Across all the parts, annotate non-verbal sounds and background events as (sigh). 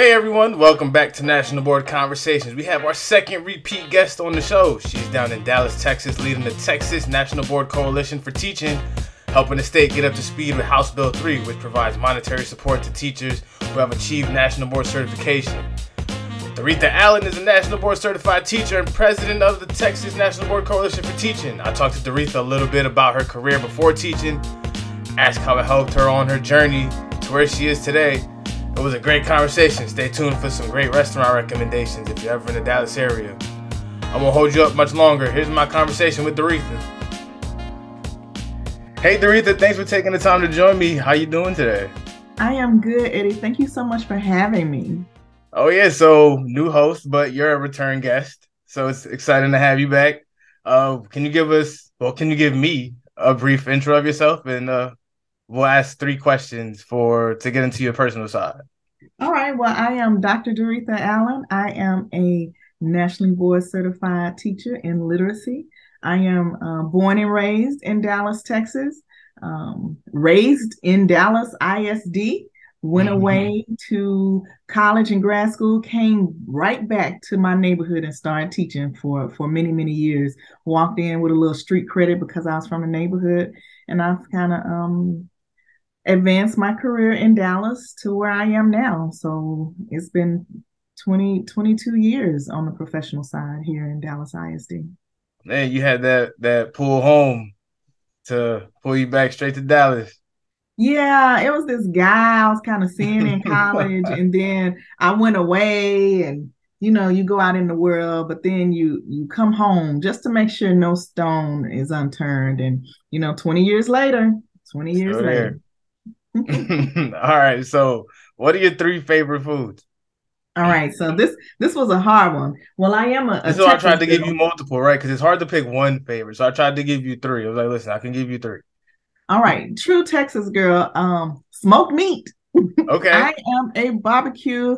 Hey everyone, welcome back to National Board Conversations. We have our second repeat guest on the show. She's down in Dallas, Texas, leading the Texas National Board Coalition for Teaching, helping the state get up to speed with House Bill 3, which provides monetary support to teachers who have achieved National Board certification. Doretha Allen is a National Board certified teacher and president of the Texas National Board Coalition for Teaching. I talked to Doretha a little bit about her career before teaching, asked how it helped her on her journey to where she is today it was a great conversation. Stay tuned for some great restaurant recommendations if you're ever in the Dallas area. I won't hold you up much longer. Here's my conversation with Doretha. Hey Doretha, thanks for taking the time to join me. How you doing today? I am good, Eddie. Thank you so much for having me. Oh yeah, so new host, but you're a return guest. So it's exciting to have you back. Uh, can you give us, well, can you give me a brief intro of yourself and uh, we'll ask three questions for to get into your personal side. All right. Well, I am Dr. Doretha Allen. I am a nationally board certified teacher in literacy. I am uh, born and raised in Dallas, Texas. Um, raised in Dallas ISD. Went mm-hmm. away to college and grad school. Came right back to my neighborhood and started teaching for for many many years. Walked in with a little street credit because I was from a neighborhood, and I've kind of um, advanced my career in Dallas to where I am now. So it's been 20, 22 years on the professional side here in Dallas ISD. Man, you had that that pull home to pull you back straight to Dallas. Yeah, it was this guy I was kind of seeing in college, (laughs) and then I went away, and you know, you go out in the world, but then you you come home just to make sure no stone is unturned, and you know, twenty years later, twenty years Still later, (laughs) All right. So, what are your three favorite foods? All right. So this this was a hard one. Well, I am a. a so I tried to give you multiple, right? Because it's hard to pick one favorite. So I tried to give you three. I was like, listen, I can give you three. All right. True Texas girl. Um, smoked meat. (laughs) Okay. I am a barbecue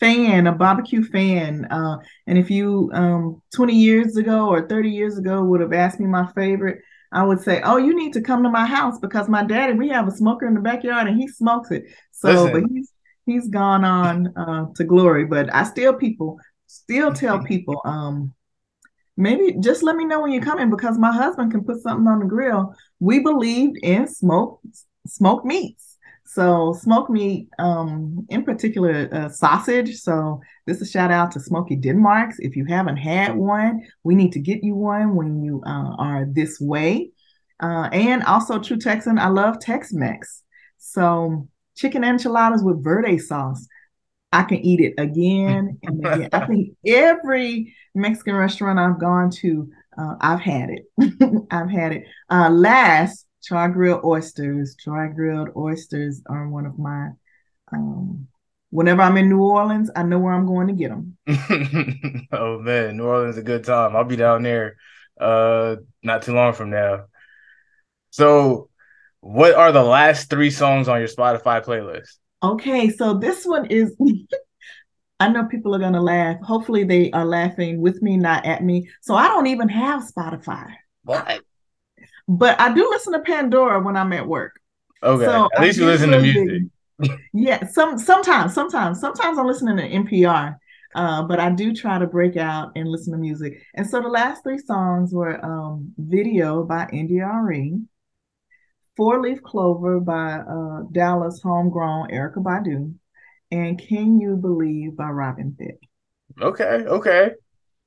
fan, a barbecue fan. Uh, and if you um 20 years ago or 30 years ago would have asked me my favorite, I would say, "Oh, you need to come to my house because my daddy, we have a smoker in the backyard and he smokes it." So, Listen. but he's he's gone on uh, to glory. But I still people still tell (laughs) people, um, maybe just let me know when you're coming because my husband can put something on the grill. We believed in smoked smoked meats. So smoked meat, um, in particular, uh, sausage. So this is a shout out to Smokey Denmark's. If you haven't had one, we need to get you one when you uh, are this way. Uh, and also True Texan, I love Tex-Mex. So chicken enchiladas with verde sauce. I can eat it again (laughs) and again. I think every Mexican restaurant I've gone to, uh, I've had it. (laughs) I've had it. Uh, last char grilled oysters. Char grilled oysters are one of my. Um, whenever I'm in New Orleans, I know where I'm going to get them. (laughs) oh man, New Orleans is a good time. I'll be down there uh not too long from now. So, what are the last three songs on your Spotify playlist? Okay, so this one is (laughs) I know people are going to laugh. Hopefully they are laughing with me, not at me. So I don't even have Spotify. What? But I do listen to Pandora when I'm at work. Okay. So at least you listen to music. yeah, some sometimes, sometimes, sometimes I'm listening to NPR. Uh, but I do try to break out and listen to music. And so the last three songs were um, Video by India.Arie, Four Leaf Clover by uh, Dallas homegrown Erykah Badu, and Can You Believe by Robin Thicke. Okay, okay.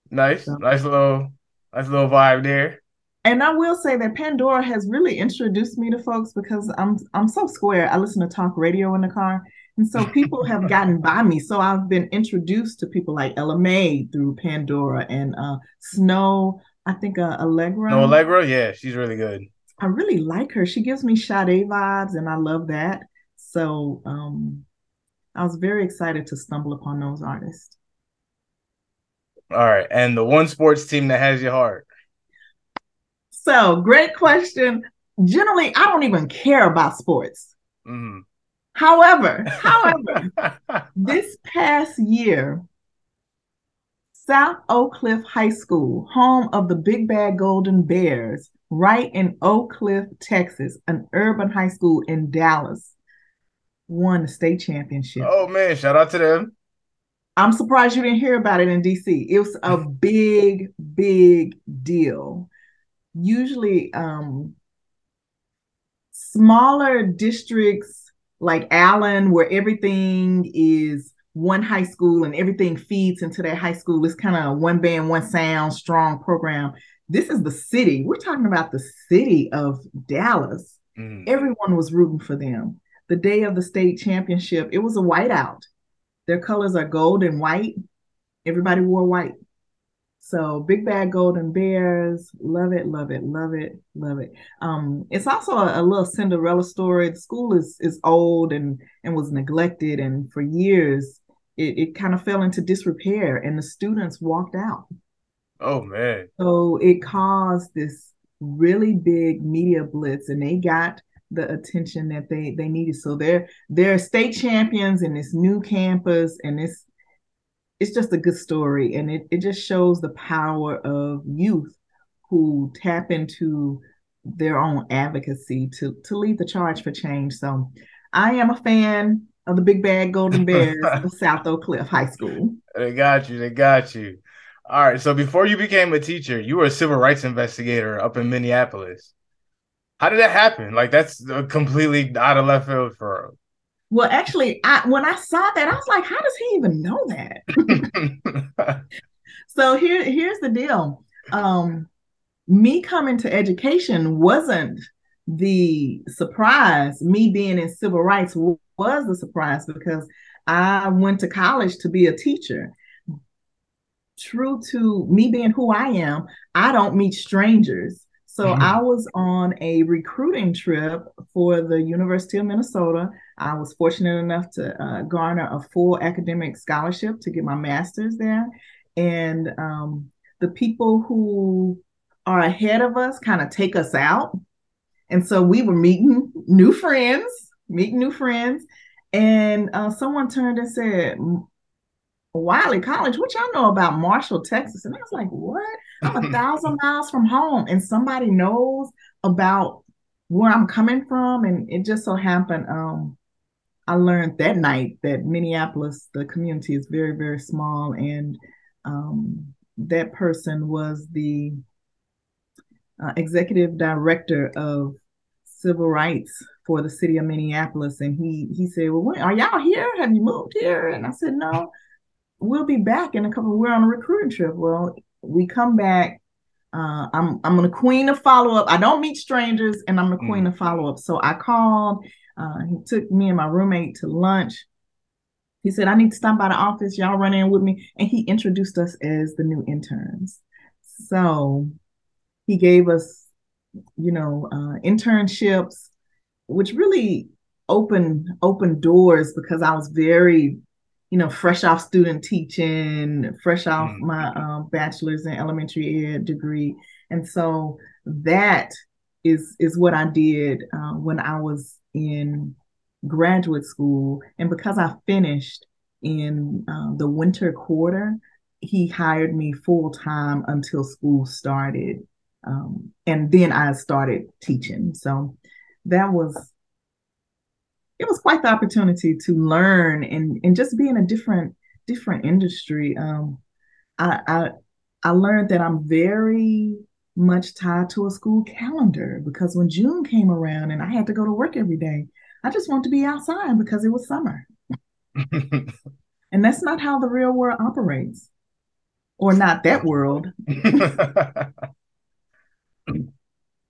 Nice, so, nice little nice little vibe there and I will say that Pandora has really introduced me to folks because I'm I'm so square. I listen to talk radio in the car, and so people have (laughs) gotten by me. So I've been introduced to people like Ella Mai through Pandora and uh, Snoh. I think uh, Aalegra. No Aalegra, yeah, she's really good. I really like her. She gives me Sade vibes, and I love that. So um, I was very excited to stumble upon those artists. All right, and the one sports team that has your heart. So, great question. Generally, I don't even care about sports. Mm. However, (laughs) however, this past year, South Oak Cliff High School, home of the Big Bad Golden Bears, right in Oak Cliff, Texas, an urban high school in Dallas, won the state championship. Oh man, shout out to them. I'm surprised you didn't hear about it in DC. It was a (laughs) big, big deal. Usually, um, smaller districts like Allen, where everything is one high school and everything feeds into that high school, it's kind of one band, one sound, strong program. This is the city. We're talking about the city of Dallas. Mm. Everyone was rooting for them. The day of the state championship, it was a whiteout. Their colors are gold and white. Everybody wore white. So Big Bad Golden Bears, love it, love it, love it, love it. Um, it's also a, a, little Cinderella story. The school is is old and and was neglected, and for years it, it kind of fell into disrepair, and the students walked out. Oh man! So it caused this really big media blitz, and they got the attention that they they needed. So they're they're state champions in this new campus, and it's it's just a good story, and it it just shows the power of youth who tap into their own advocacy to to lead the charge for change. So I am a fan of the Big Bad Golden (laughs) Bears of South Oak Cliff High School. They got you. They got you. All right. So before you became a teacher, you were a civil rights investigator up in Minneapolis. How did that happen? Like that's completely out of left field for. Well, actually, I when I saw that, I was like, "How does he even know that?" (laughs) so here, here's the deal. Um, me coming to education wasn't the surprise. Me being in civil rights was the surprise because I went to college to be a teacher. True to me being who I am, I don't meet strangers. So mm-hmm. I was on a recruiting trip for the University of Minnesota. I was fortunate enough to uh, garner a full academic scholarship to get my master's there. And um, the people who are ahead of us kind of take us out. And so we were meeting new friends, meeting new friends. And uh, someone turned and said, Wiley College, what y'all know about Marshall, Texas? And I was like, what? I'm a (laughs) thousand miles from home, and somebody knows about where I'm coming from. And it just so happened, um, I learned that night that Minneapolis, the community is very, very small, and um, that person was the uh, executive director of civil rights for the city of Minneapolis, and he he said, "Well, when, are y'all here? Have you moved here?" And I said, "No." we'll be back in a couple. We're on a recruiting trip. Well, we come back. Uh, I'm I'm the queen of follow up. I don't meet strangers, and I'm the queen mm. of follow up. So I called. Uh, he took me and my roommate to lunch. He said, "I need to stop by the office. Y'all run in with me." And he introduced us as the new interns. So he gave us, you know, uh, internships, which really opened opened doors because I was very you know, fresh off student teaching, fresh off mm. my um, bachelor's in elementary ed degree, and so that is is what I did uh, when I was in graduate school, and because I finished in uh, the winter quarter, he hired me full time until school started, um, and then I started teaching. So that was it was quite the opportunity to learn and and just be in a different different industry. Um, I, I I learned that I'm very much tied to a school calendar because when June came around and I had to go to work every day, I just wanted to be outside because it was summer. (laughs) and that's not how the real world operates. Or not that world. (laughs)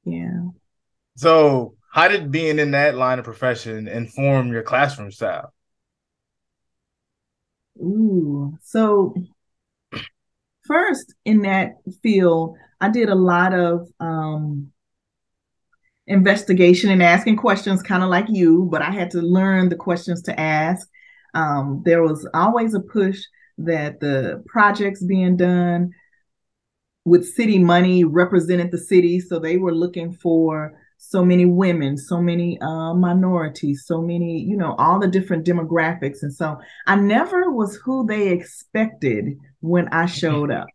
yeah. So how did being in that line of profession inform your classroom style? Ooh, so first in that field, I did a lot of um, investigation and asking questions, kind of like you, but I had to learn the questions to ask. Um, there was always a push that the projects being done with city money represented the city, so they were looking for so many women, so many uh, minorities, so many, you know, all the different demographics. And so I never was who they expected when I showed up.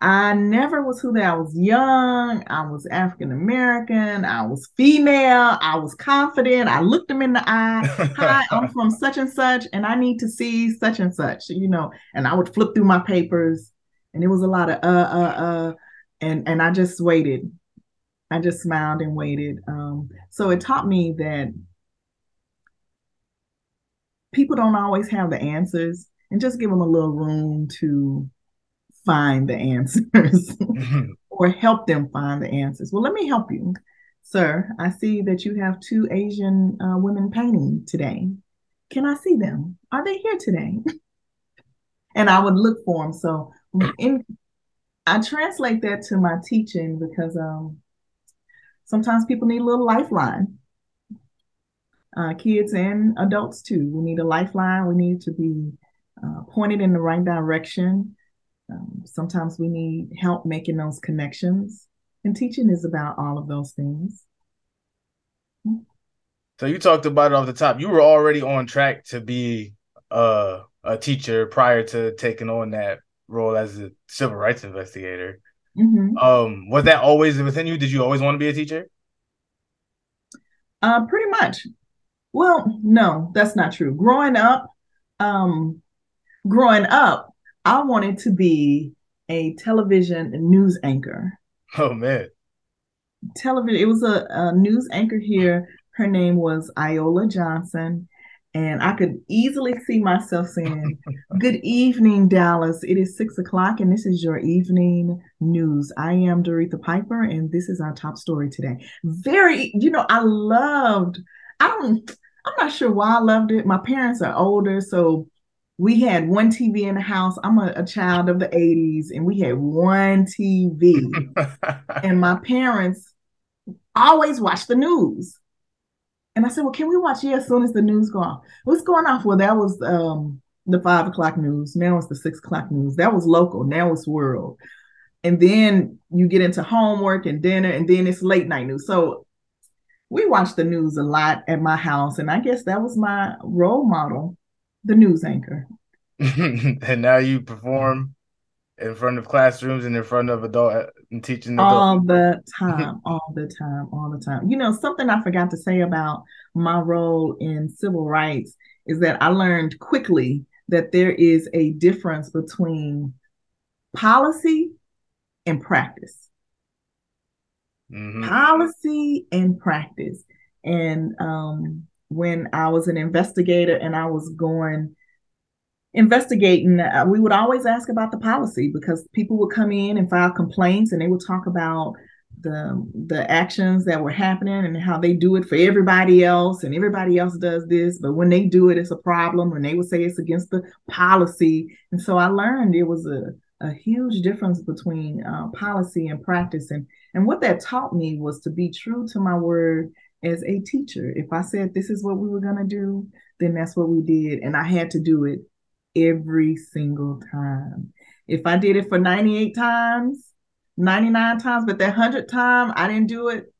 I never was who that. I was young. I was African American. I was female. I was confident. I looked them in the eye. (laughs) Hi, I'm from such and such, and I need to see such and such. You know, and I would flip through my papers, and it was a lot of uh uh uh, and and I just waited. I just smiled and waited. Um, so it taught me that people don't always have the answers, and just give them a little room to find the answers mm-hmm. (laughs) or help them find the answers. Well, let me help you, sir. I see that you have two Asian uh, women painting today. Can I see them? Are they here today? (laughs) and I would look for them. So in I translate that to my teaching because um, sometimes people need a little lifeline. Uh, kids and adults too. We need a lifeline. We need to be uh, pointed in the right direction. Um, sometimes we need help making those connections, and teaching is about all of those things. So you talked about it off the top. You were already on track to be a teacher prior to taking on that role as a civil rights investigator. Mm-hmm. Um, was that always within you? Did you always want to be a teacher? Uh, pretty much. Well, no, that's not true. Growing up, um, growing up, I wanted to be a television news anchor. Oh man. Television. It was a, a news anchor here. Her name was Iola Johnson. And I could easily see myself saying, (laughs) Good evening, Dallas. It is six o'clock, and this is your evening news. I am Doretha Piper, and this is our top story today. Very, you know, I loved, I don't, I'm not sure why I loved it. My parents are older, so we had one TV in the house. I'm a, a child of the 80s, and we had one TV. (laughs) and my parents always watched the news. And I said, Well, can we watch it as soon as the news go off? What's going off? Well, that was um, the five o'clock news. Now it's the six o'clock news. That was local. Now it's world. And then you get into homework and dinner, and then it's late night news. So we watched the news a lot at my house. And I guess that was my role model the news anchor. (laughs) and now you perform in front of classrooms and in front of adult and teaching adult. all the time, (laughs) all the time, all the time. You know, something I forgot to say about my role in civil rights is that I learned quickly that there is a difference between policy and practice. Mm-hmm. Policy and practice. And um, when I was an investigator and I was going investigating, uh, we would always ask about the policy because people would come in and file complaints and they would talk about the the actions that were happening and how they do it for everybody else and everybody else does this. But when they do it it's a problem. And they would say it's against the policy. And so i learned it was a, a huge difference between uh, policy and practice. And and what that taught me was to be true to my word as a teacher. If I said this is what we were going to do, then that's what we did. And I had to do it every single time. If I did it for 98 times, 99 times, but that 100 time I didn't do it,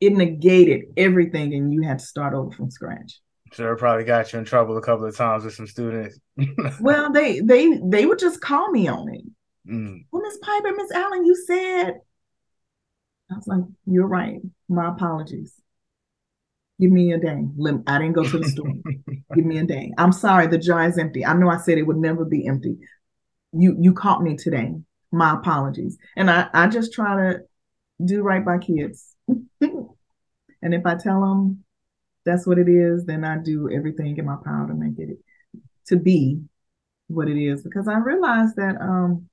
it negated everything and you had to start over from scratch. Sure, probably got you in trouble a couple of times with some students. (laughs) well, they they they would just call me on it. Mm. Well, Miss Piper, Miss Allen, you said I was like, "You're right. My apologies." Give me a day. I didn't go to the store. Give me a day. I'm sorry, the jar is empty. I know I said it would never be empty. You you caught me today. My apologies. And I, I just try to do right by kids. (laughs) and if I tell them that's what it is, then I do everything in my power to make it to be what it is. Because I realize that um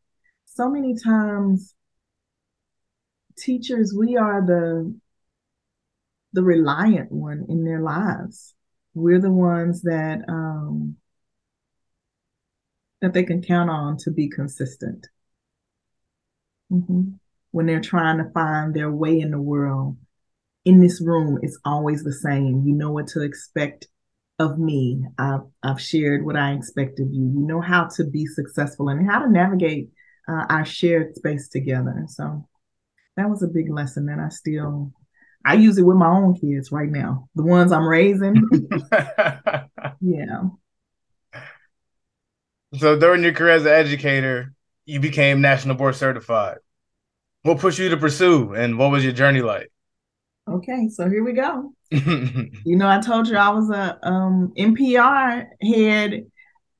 so many times teachers, we are the the reliant one in their lives. We're the ones that um, that they can count on to be consistent. Mm-hmm. When they're trying to find their way in the world, in this room, it's always the same. You know what to expect of me. I've, I've shared what I expect of you. You know how to be successful and how to navigate uh, our shared space together. So that was a big lesson that I still I use it with my own kids right now, the ones I'm raising. (laughs) yeah. So during your career as an educator, you became national board certified. What pushed you to pursue, and what was your journey like? Okay, so here we go. (laughs) you know, I told you I was a um, NPR head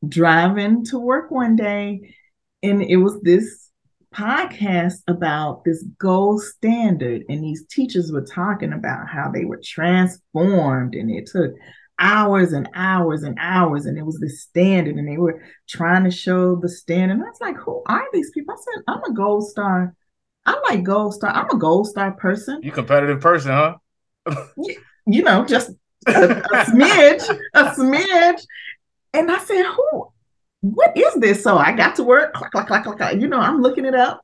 driving to work one day, and it was this podcast about this gold standard, and these teachers were talking about how they were transformed, and it took hours and hours and hours, and it was the standard, and they were trying to show the standard. And I was like, "Who are these people?" I said, "I'm a gold star." I like gold star. I'm a gold star person. You competitive person, huh? you know, just a, a smidge, a (laughs) smidge. And I said, "Who? What is this?" So I got to work. Clack, clack, clack, clack, You know, I'm looking it up,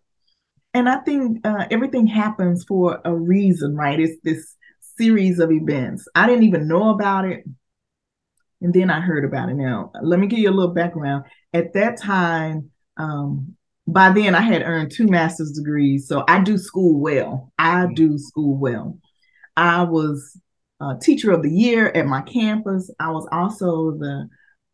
and I think uh, everything happens for a reason, right? It's this series of events. I didn't even know about it, and then I heard about it. Now, let me give you a little background. At that time, um, by then I had earned two master's degrees, so I do school well. I mm. do school well. I was a teacher of the year at my campus. I was also the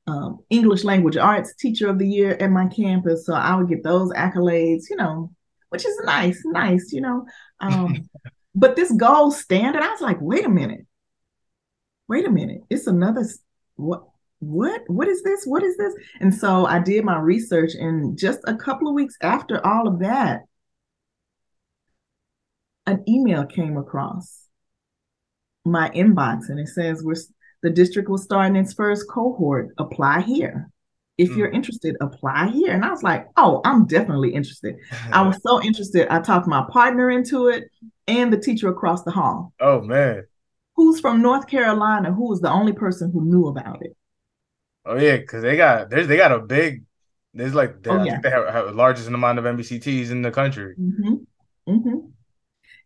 um, English language arts teacher of the year at my campus. So I would get those accolades, you know, which is nice, nice, you know. Um, (laughs) but this gold standard, I was like, wait a minute, wait a minute, it's another what what what is this what is this and so i did my research and just a couple of weeks after all of that an email came across my inbox and it says we're the district will start in its first cohort apply here if mm. you're interested apply here and i was like oh i'm definitely interested i (laughs) was so interested i talked my partner into it and the teacher across the hall oh man who's from north carolina who was the only person who knew about it Oh yeah, because they got there's they got a big there's like oh, I yeah. think they have, have the largest amount of NBCTs in the country. Mm-hmm. Mm-hmm.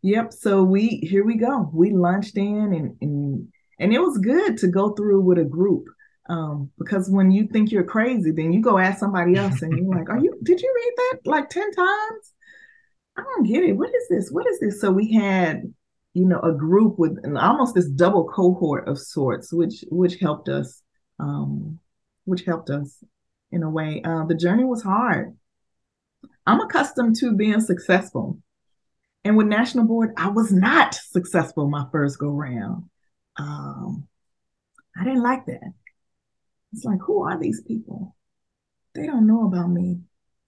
Yep. So we here we go. We launched in and and and it was good to go through with a group. Um, because when you think you're crazy, then you go ask somebody else and you're like, Are you (laughs) did you read that like 10 times? I don't get it. What is this? What is this? So we had, you know, a group with almost this double cohort of sorts, which which helped us um, which helped us in a way. Uh, the journey was hard. I'm accustomed to being successful. And with National Board, I was not successful my first go round. Um, I didn't like that. It's like, who are these people? They don't know about me.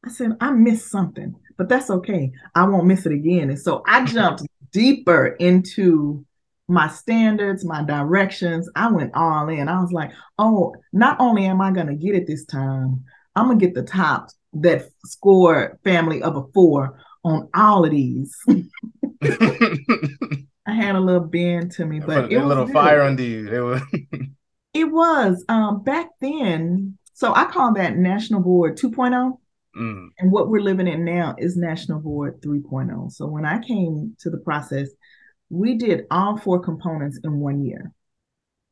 I said, I missed something, but that's okay. I won't miss it again. And so I jumped deeper into my standards, my directions. I went all in. I was like, oh, not only am I going to get it this time, I'm going to get the top that score family of a four on all of these. (laughs) (laughs) I had a little bend to me, but it a little good. fire under you. It was. (laughs) it was um, back then. So I call that National Board 2.0. Mm. And what we're living in now is National Board 3.0. So when I came to the process, we did all four components in one year.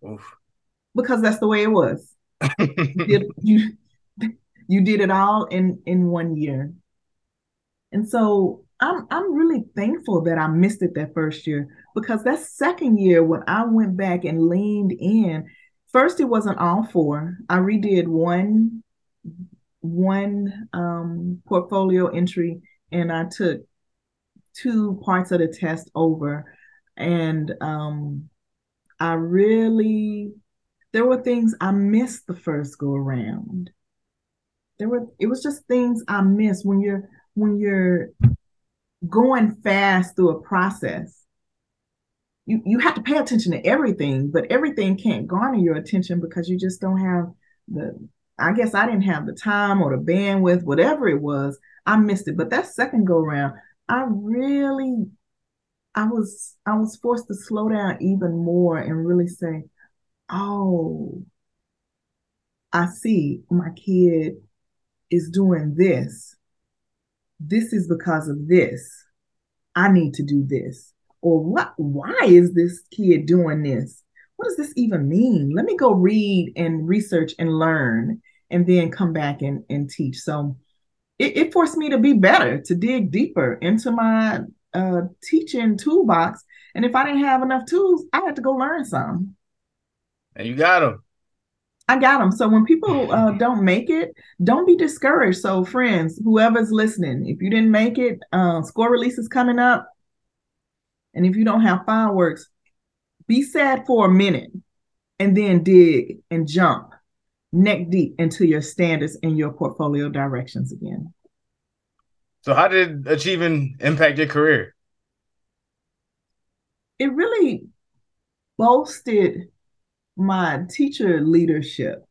Oof. Because that's the way it was. you, did, (laughs) you, you did it all in in one year. And so I'm I'm really thankful that I missed it that first year because that second year when I went back and leaned in, first it wasn't all four. I redid one one um, portfolio entry and I took two parts of the test over and um, I really there were things I missed the first go around. There were it was just things I missed when you're when you're going fast through a process. You you have to pay attention to everything, but everything can't garner your attention because you just don't have the I guess I didn't have the time or the bandwidth, whatever it was, I missed it. But that second go around, I really I was I was forced to slow down even more and really say, "Oh, I see my kid is doing this. This is because of this. I need to do this." Or what why is this kid doing this? What does this even mean? Let me go read and research and learn and then come back and, and teach. So it, it forced me to be better, to dig deeper into my uh, teaching toolbox. And if I didn't have enough tools, I had to go learn some. And you got them. I got them. So when people uh, don't make it, don't be discouraged. So friends, whoever's listening, if you didn't make it, uh, score release is coming up, and if you don't have fireworks, be sad for a minute, and then dig and jump neck deep into your standards and your portfolio directions again. So, how did achieving impact your career? It really boasted my teacher leadership.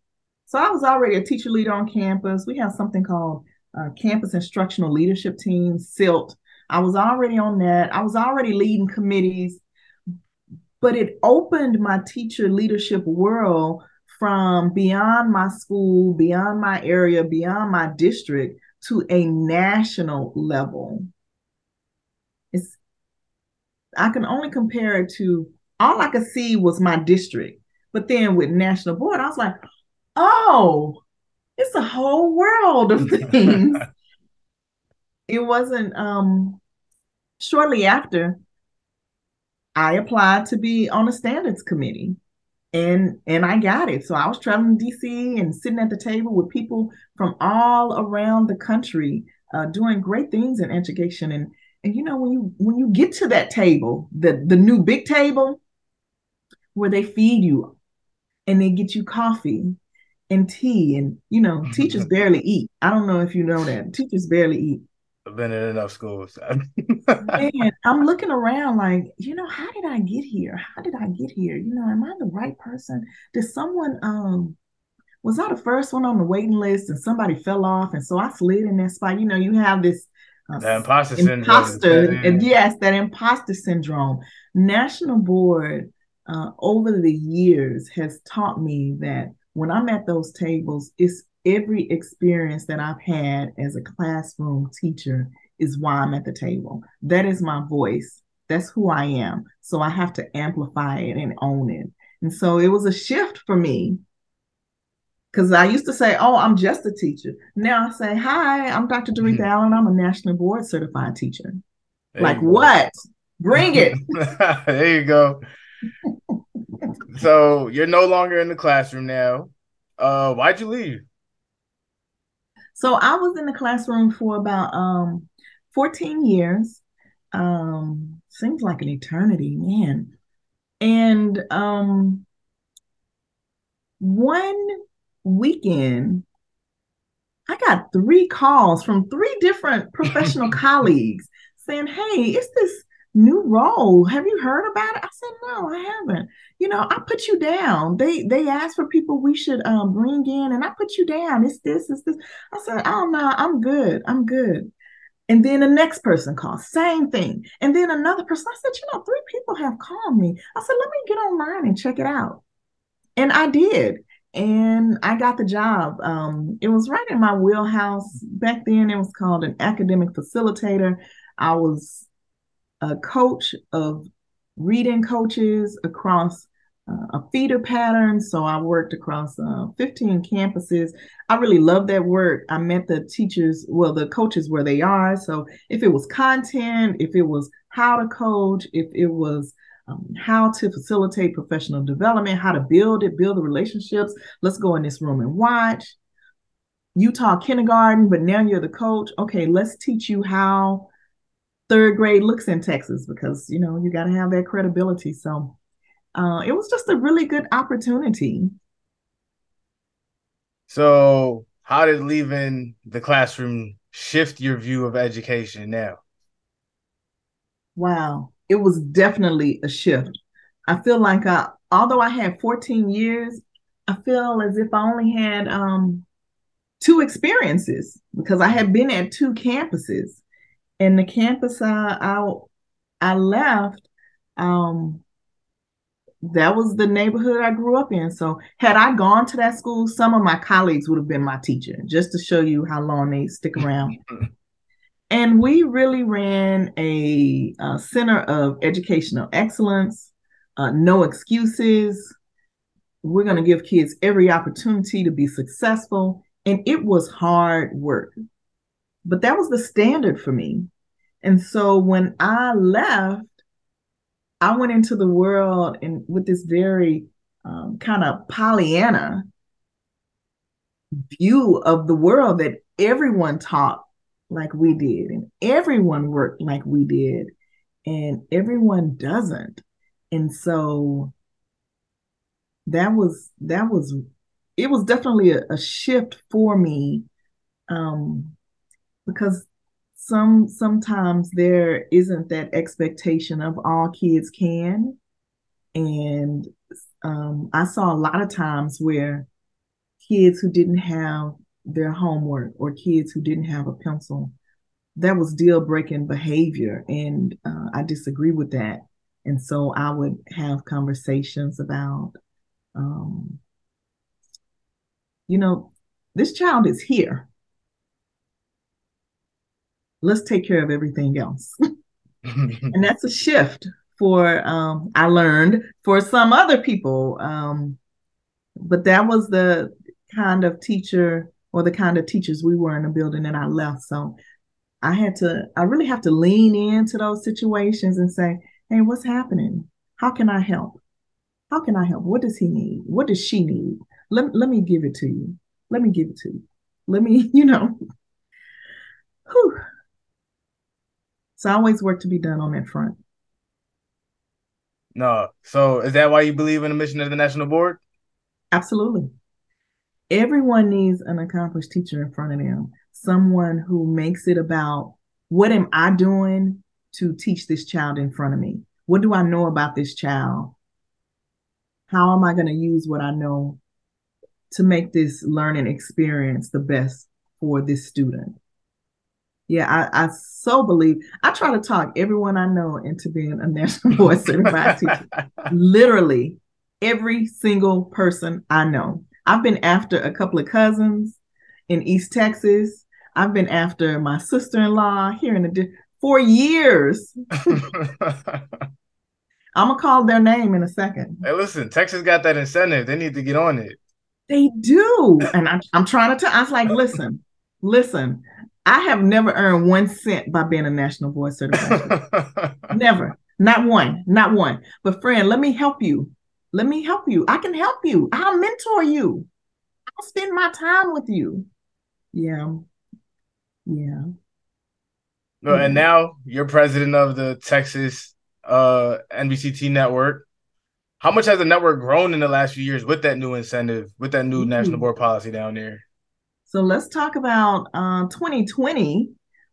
So I was already a teacher leader on campus. We have something called uh, Campus Instructional Leadership Team, CILT. I was already on that. I was already leading committees, but it opened my teacher leadership world from beyond my school, beyond my area, beyond my district to a national level. It's I can only compare it to all I could see was my district. But then with national board, I was like, oh, it's a whole world of (laughs) things. it wasn't um shortly after I applied to be on a standards committee and and I got it. So I was traveling to DC and sitting at the table with people from all around the country uh, doing great things in education and and you know when you when you get to that table, the the new big table where they feed you and they get you coffee and tea and you know (laughs) teachers barely eat. I don't know if you know that. Teachers barely eat. I've been in enough schools. (laughs) Man, i'm looking around like you know how did i get here? How did i get here? You know am i the right person? Did someone um was i the first one on the waiting list and somebody fell off and so i slid in that spot? You know you have this uh, the imposter imposter, syndrome and yes that imposter syndrome. National board uh, over the years has taught me that when I'm at those tables, it's every experience that I've had as a classroom teacher is why I'm at the table. That is my voice. That's who I am. So I have to amplify it and own it. And so it was a shift for me because I used to say, Oh, I'm just a teacher. Now I say, Hi, I'm Dr. Doretha mm-hmm. Allen. I'm a national board certified teacher. There like, what? Bring it. (laughs) there you go (laughs) so you're no longer in the classroom now. Uh, why'd you leave? So I was in the classroom for about um 14 years. Um, seems like an eternity, man. And um one weekend I got three calls from three different professional (laughs) colleagues saying, Hey, it's this new role. Have you heard about it? I said, no, I haven't. You know, I put you down. They they asked for people we should um, bring in, and I put you down. It's this, it's this. I said, oh no, I'm good. I'm good. And then the next person called, same thing. And then another person, I said, you know, three people have called me. I said, let me get online and check it out. And I did. And I got the job. Um, it was right in my wheelhouse. Back then, it was called an academic facilitator. I was a coach of reading coaches across uh, a feeder pattern. So I worked across uh, 15 campuses. I really love that work. I met the teachers, well, the coaches where they are. So if it was content, if it was how to coach, if it was um, how to facilitate professional development, how to build it, build the relationships. Let's go in this room and watch. Taught kindergarten, but now you're the coach. Okay, let's teach you how third grade looks in Texas because you know you got to have that credibility. So uh, it was just a really good opportunity. So, how did leaving the classroom shift your view of education now? Wow, it was definitely a shift. I feel like I, although I had 14 years, I feel as if I only had um, two experiences because I had been at two campuses and the campus I I, I left, um, that was the neighborhood I grew up in. So had I gone to that school, some of my colleagues would have been my teacher, just to show you how long they stick around. (laughs) and we really ran a, a, center of educational excellence, uh, no excuses. We're going to give kids every opportunity to be successful. And it was hard work but that was the standard for me. And so when I left, I went into the world and with this very um, kind of Pollyanna view of the world that everyone taught like we did and everyone worked like we did and everyone doesn't and so that was that was it was definitely a, a shift for me um because some sometimes there isn't that expectation of all kids can. And um, i saw a lot of times where kids who didn't have their homework or kids who didn't have a pencil that was deal breaking behavior. And uh, i disagree with that. And so i would have conversations about um, you know this child is here let's take care of everything else. (laughs) and that's a shift for um, I learned for some other people. Um, but that was the kind of teacher or the kind of teachers we were in the building and I left. So I had to, I really have to lean into those situations and say, hey, what's happening? How can I help? How can I help? What does he need? What does she need? Let, let me give it to you. Let me give it to you. Let me, (laughs) you know. Whew. So always work to be done on that front. No. So is that why you believe in the mission of the national board? Absolutely. Everyone needs an accomplished teacher in front of them, someone who makes it about what am I doing to teach this child in front of me? What do I know about this child? How am I going to use what I know to make this learning experience the best for this student? Yeah, I, I so believe. I try to talk everyone I know into being a national (laughs) board certified teacher. Literally, every single person I know. I've been after a couple of cousins in East Texas. I've been after my sister in law here in the for years. (laughs) I'm gonna call their name in a second. Hey, listen, Texas got that incentive. They need to get on it. They do, and I'm, I'm trying to. T- I was like, listen, listen. I have never earned one cent by being a national board certified. (laughs) never. Not one. Not one. But friend, let me help you. Let me help you. I can help you. I'll mentor you. I'll spend my time with you. Yeah. Yeah. No, and now you're president of the Texas uh, NBCT network. How much has the network grown in the last few years with that new incentive, with that new mm-hmm. national board policy down there? So let's talk about uh, 2020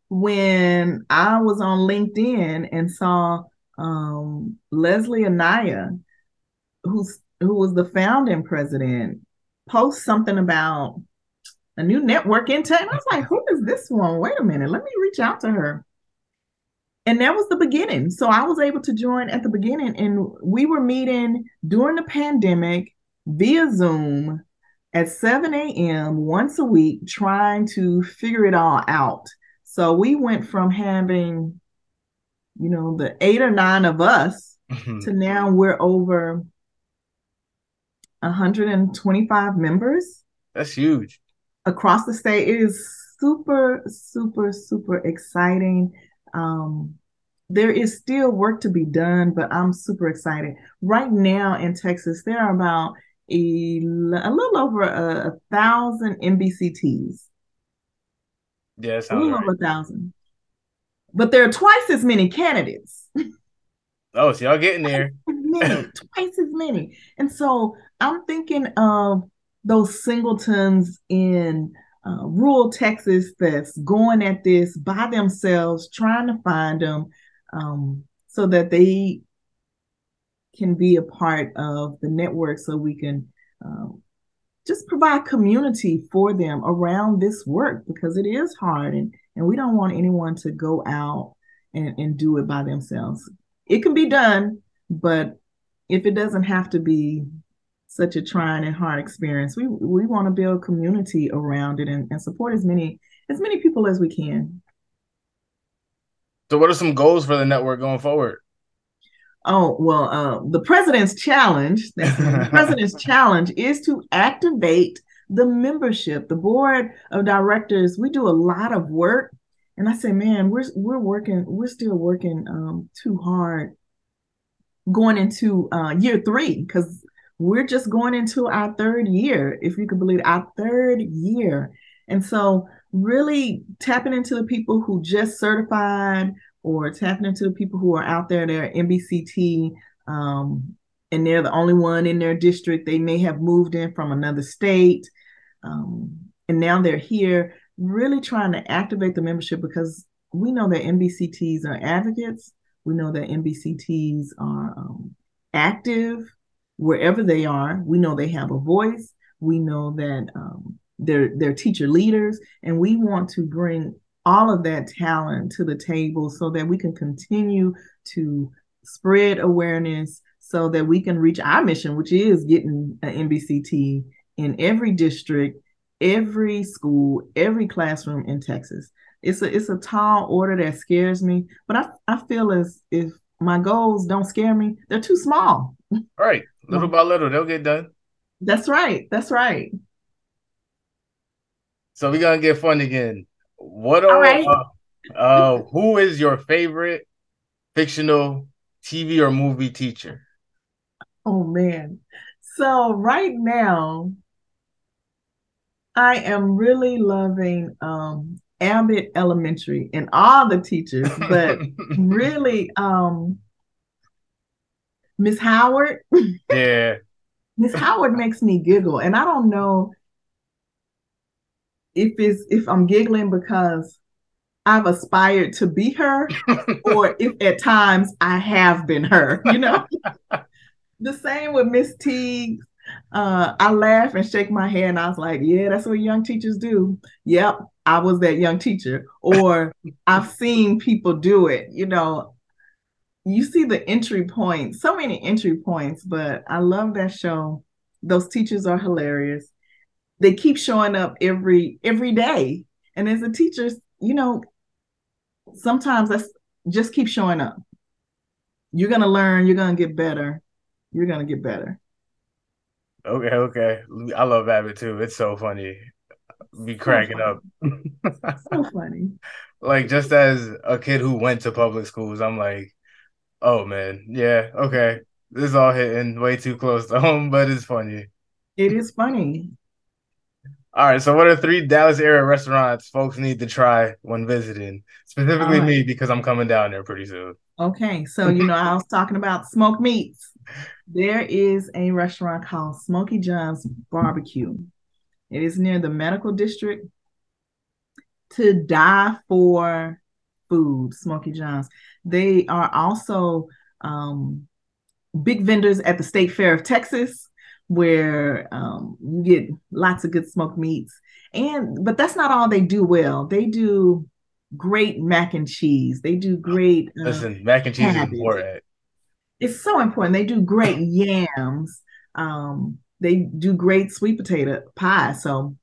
when I was on LinkedIn and saw um, Leslie Anaya, who's who was the founding president, post something about a new network in tech. I was like, who is this one? Wait a minute, let me reach out to her. And that was the beginning. So I was able to join at the beginning, and we were meeting during the pandemic via Zoom at 7 a.m. once a week trying to figure it all out. So we went from having, you know, the eight or nine of us mm-hmm. to now we're over 125 members. That's huge. Across the state. It is super, super, super exciting. Um, there is still work to be done, but I'm super excited. Right now in Texas, there are about a, little over a, a thousand NBCTs. Yes, yeah, a little right. over a thousand. But there are twice as many candidates. (laughs) Oh, so y'all getting there. Twice as many, (laughs) twice as many. And so I'm thinking of those singletons in uh, rural Texas that's going at this by themselves, trying to find them um, so that they can be a part of the network so we can um, just provide community for them around this work because it is hard and, and we don't want anyone to go out and, and do it by themselves. It can be done, but if it doesn't have to be such a trying and hard experience, we we want to build community around it and, and support as many as many people as we can. So what are some goals for the network going forward? Oh, well, uh, the president's challenge, (laughs) the president's (laughs) challenge is to activate the membership, the board of directors. We do a lot of work. And I say, man, we're we're working, we're still working um, too hard going into uh, year three because we're just going into our third year, if you could believe it, our third year. And so, really tapping into the people who just certified or tapping into the people who are out there, they're NBCT, um, and they're the only one in their district. They may have moved in from another state, um, and now they're here, really trying to activate the membership because we know that NBCTs are advocates. We know that NBCTs are um, active wherever they are. We know they have a voice. We know that um, they're they're teacher leaders, and we want to bring all of that talent to the table so that we can continue to spread awareness so that we can reach our mission, which is getting an NBCT in every district, every school, every classroom in Texas. It's a it's a tall order that scares me, but I I feel as if my goals don't scare me, they're too small. Right, little by little, they'll get done. That's right. That's right. So we're gonna get fun again. What are right. uh, uh, who is your favorite fictional TV or movie teacher? Oh man. So right now I am really loving um Abbott Elementary and all the teachers, but (laughs) really um Miss Howard. (laughs) Yeah. Miss Howard makes me giggle and I don't know if it's if I'm giggling because I've aspired to be her (laughs) or if at times I have been her, you know. (laughs) the same with Miss Teague. Uh, I laugh and shake my head, and I was like, "Yeah, that's what young teachers do." Yep, I was that young teacher, or (laughs) I've seen people do it. You know, you see the entry points, so many entry points, but I love that show. Those teachers are hilarious they keep showing up every every day. And as a teacher, you know, sometimes that's just keep showing up. You're gonna learn, you're gonna get better, you're gonna get better. Okay, okay. I love Abbott too. It's so funny. Be cracking so up. (laughs) so funny. (laughs) Like just as a kid who went to public schools, I'm like, oh man, yeah, okay. This is all hitting way too close to (laughs) home, but it's funny. It is funny. All right. So, what are three Dallas area restaurants folks need to try when visiting? Specifically, right. me because I'm coming down there pretty soon. Okay. So, you know, I was talking about smoked meats. There is a restaurant called Smokey John's Barbecue. It is near the medical district. To die for food, Smokey John's. They are also um, big vendors at the State Fair of Texas where um, you get lots of good smoked meats. And but that's not all they do well. They do great mac and cheese. They do great. Uh, Listen, mac and cheese cabbage. is important. It's so important. They do great (laughs) yams. Um, they do great sweet potato pie. So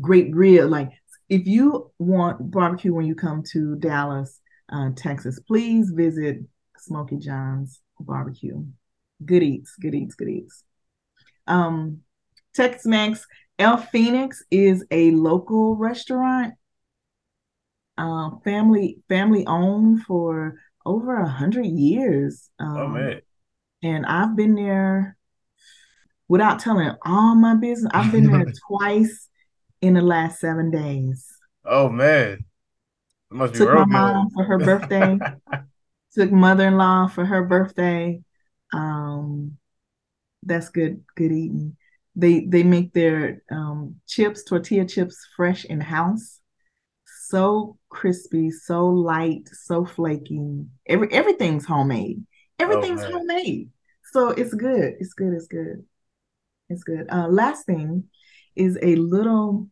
great grill. Like if you want barbecue when you come to Dallas, uh, Texas, please visit Smokey John's Barbecue. Good eats, good eats, good eats. Um, Tex Mex El Fenix is a local restaurant, uh, family family owned for over a hundred years. Oh, um, oh man! And I've been there without telling all my business. I've been there (laughs) twice in the last seven days. Oh man! It must Took my mom for her birthday. (laughs) Took mother-in-law for her birthday. Um, that's good good eating. They they make their um, chips tortilla chips fresh in house. So crispy so light so flaky. Every everything's homemade. Everything's oh, homemade. So it's good. It's good. It's good. It's good. Uh, last thing is a little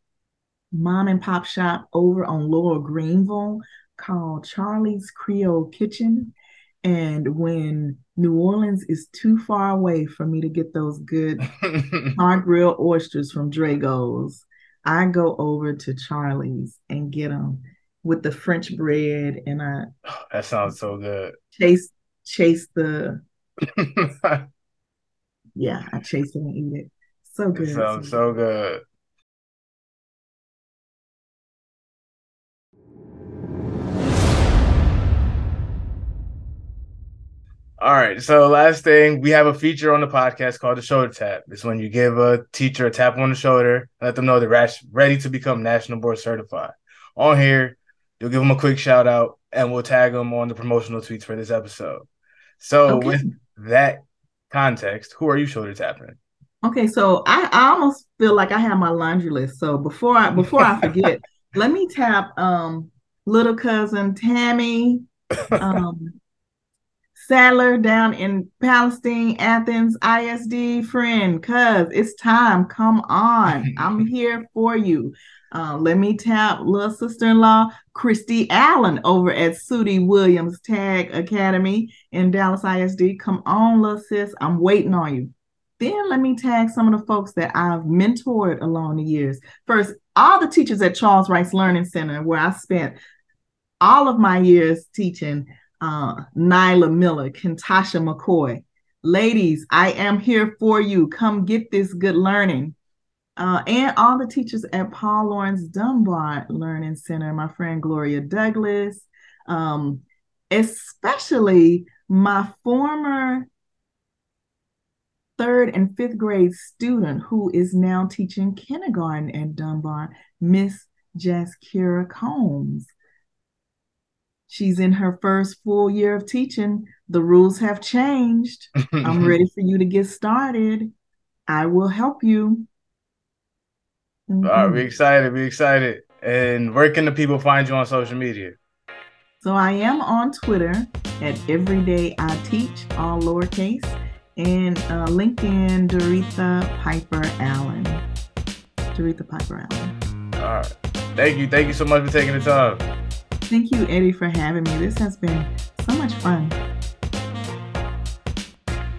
mom and pop shop over on lower greenville called charlie's creole kitchen and when New Orleans is too far away for me to get those good (laughs) hard grilled oysters from Drago's, I go over to Charlie's and get them with the French bread, and I. (sighs) that sounds so good. Chase, chase the. (laughs) yeah, I chase it and eat it. So good. It sounds so good. All right. So last thing, we have a feature on the podcast called the shoulder tap. It's when you give a teacher a tap on the shoulder, let them know they're ready to become national board certified. On here, you'll give them a quick shout out, and we'll tag them on the promotional tweets for this episode. So okay. with that context, who are you shoulder tapping? Okay, so I, I almost feel like I have my laundry list. So before I before I forget, (laughs) let me tap um little cousin Tammy, um Sadler down in Palestine, Athens, ISD friend, cuz it's time. Come on. (laughs) I'm here for you. Uh, let me tap little sister-in-law Christy Allen over at Sudie Williams Tag Academy in Dallas ISD. Come on, little sis. I'm waiting on you. Then let me tag some of the folks that I've mentored along the years. First, all the teachers at Charles Rice Learning Center, where I spent all of my years teaching uh, Nyla Miller, Kentasha McCoy. Ladies, I am here for you. Come get this good learning. Uh, and all the teachers at Paul Lawrence Dunbar Learning Center, my friend Gloria Douglas, um, especially my former third and fifth grade student who is now teaching kindergarten at Dunbar, Miss Jaskira Combs. She's in her first full year of teaching. The rules have changed. I'm (laughs) ready for you to get started. I will help you. Mm-hmm. All right, we excited. We excited. And where can the people find you on social media? So I am on Twitter at Everyday I Teach, all lowercase, and uh, LinkedIn, Doretha Piper Allen. Doretha Piper Allen. All right. Thank you. Thank you so much for taking the time. Thank you, Eddie, for having me. This has been so much fun.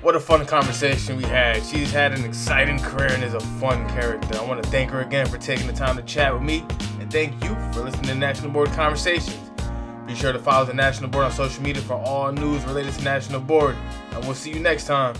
What a fun conversation we had. She's had an exciting career and is a fun character. I want to thank her again for taking the time to chat with me, and thank you for listening to National Board Conversations. Be sure to follow the National Board on social media for all news related to National Board, and we'll see you next time.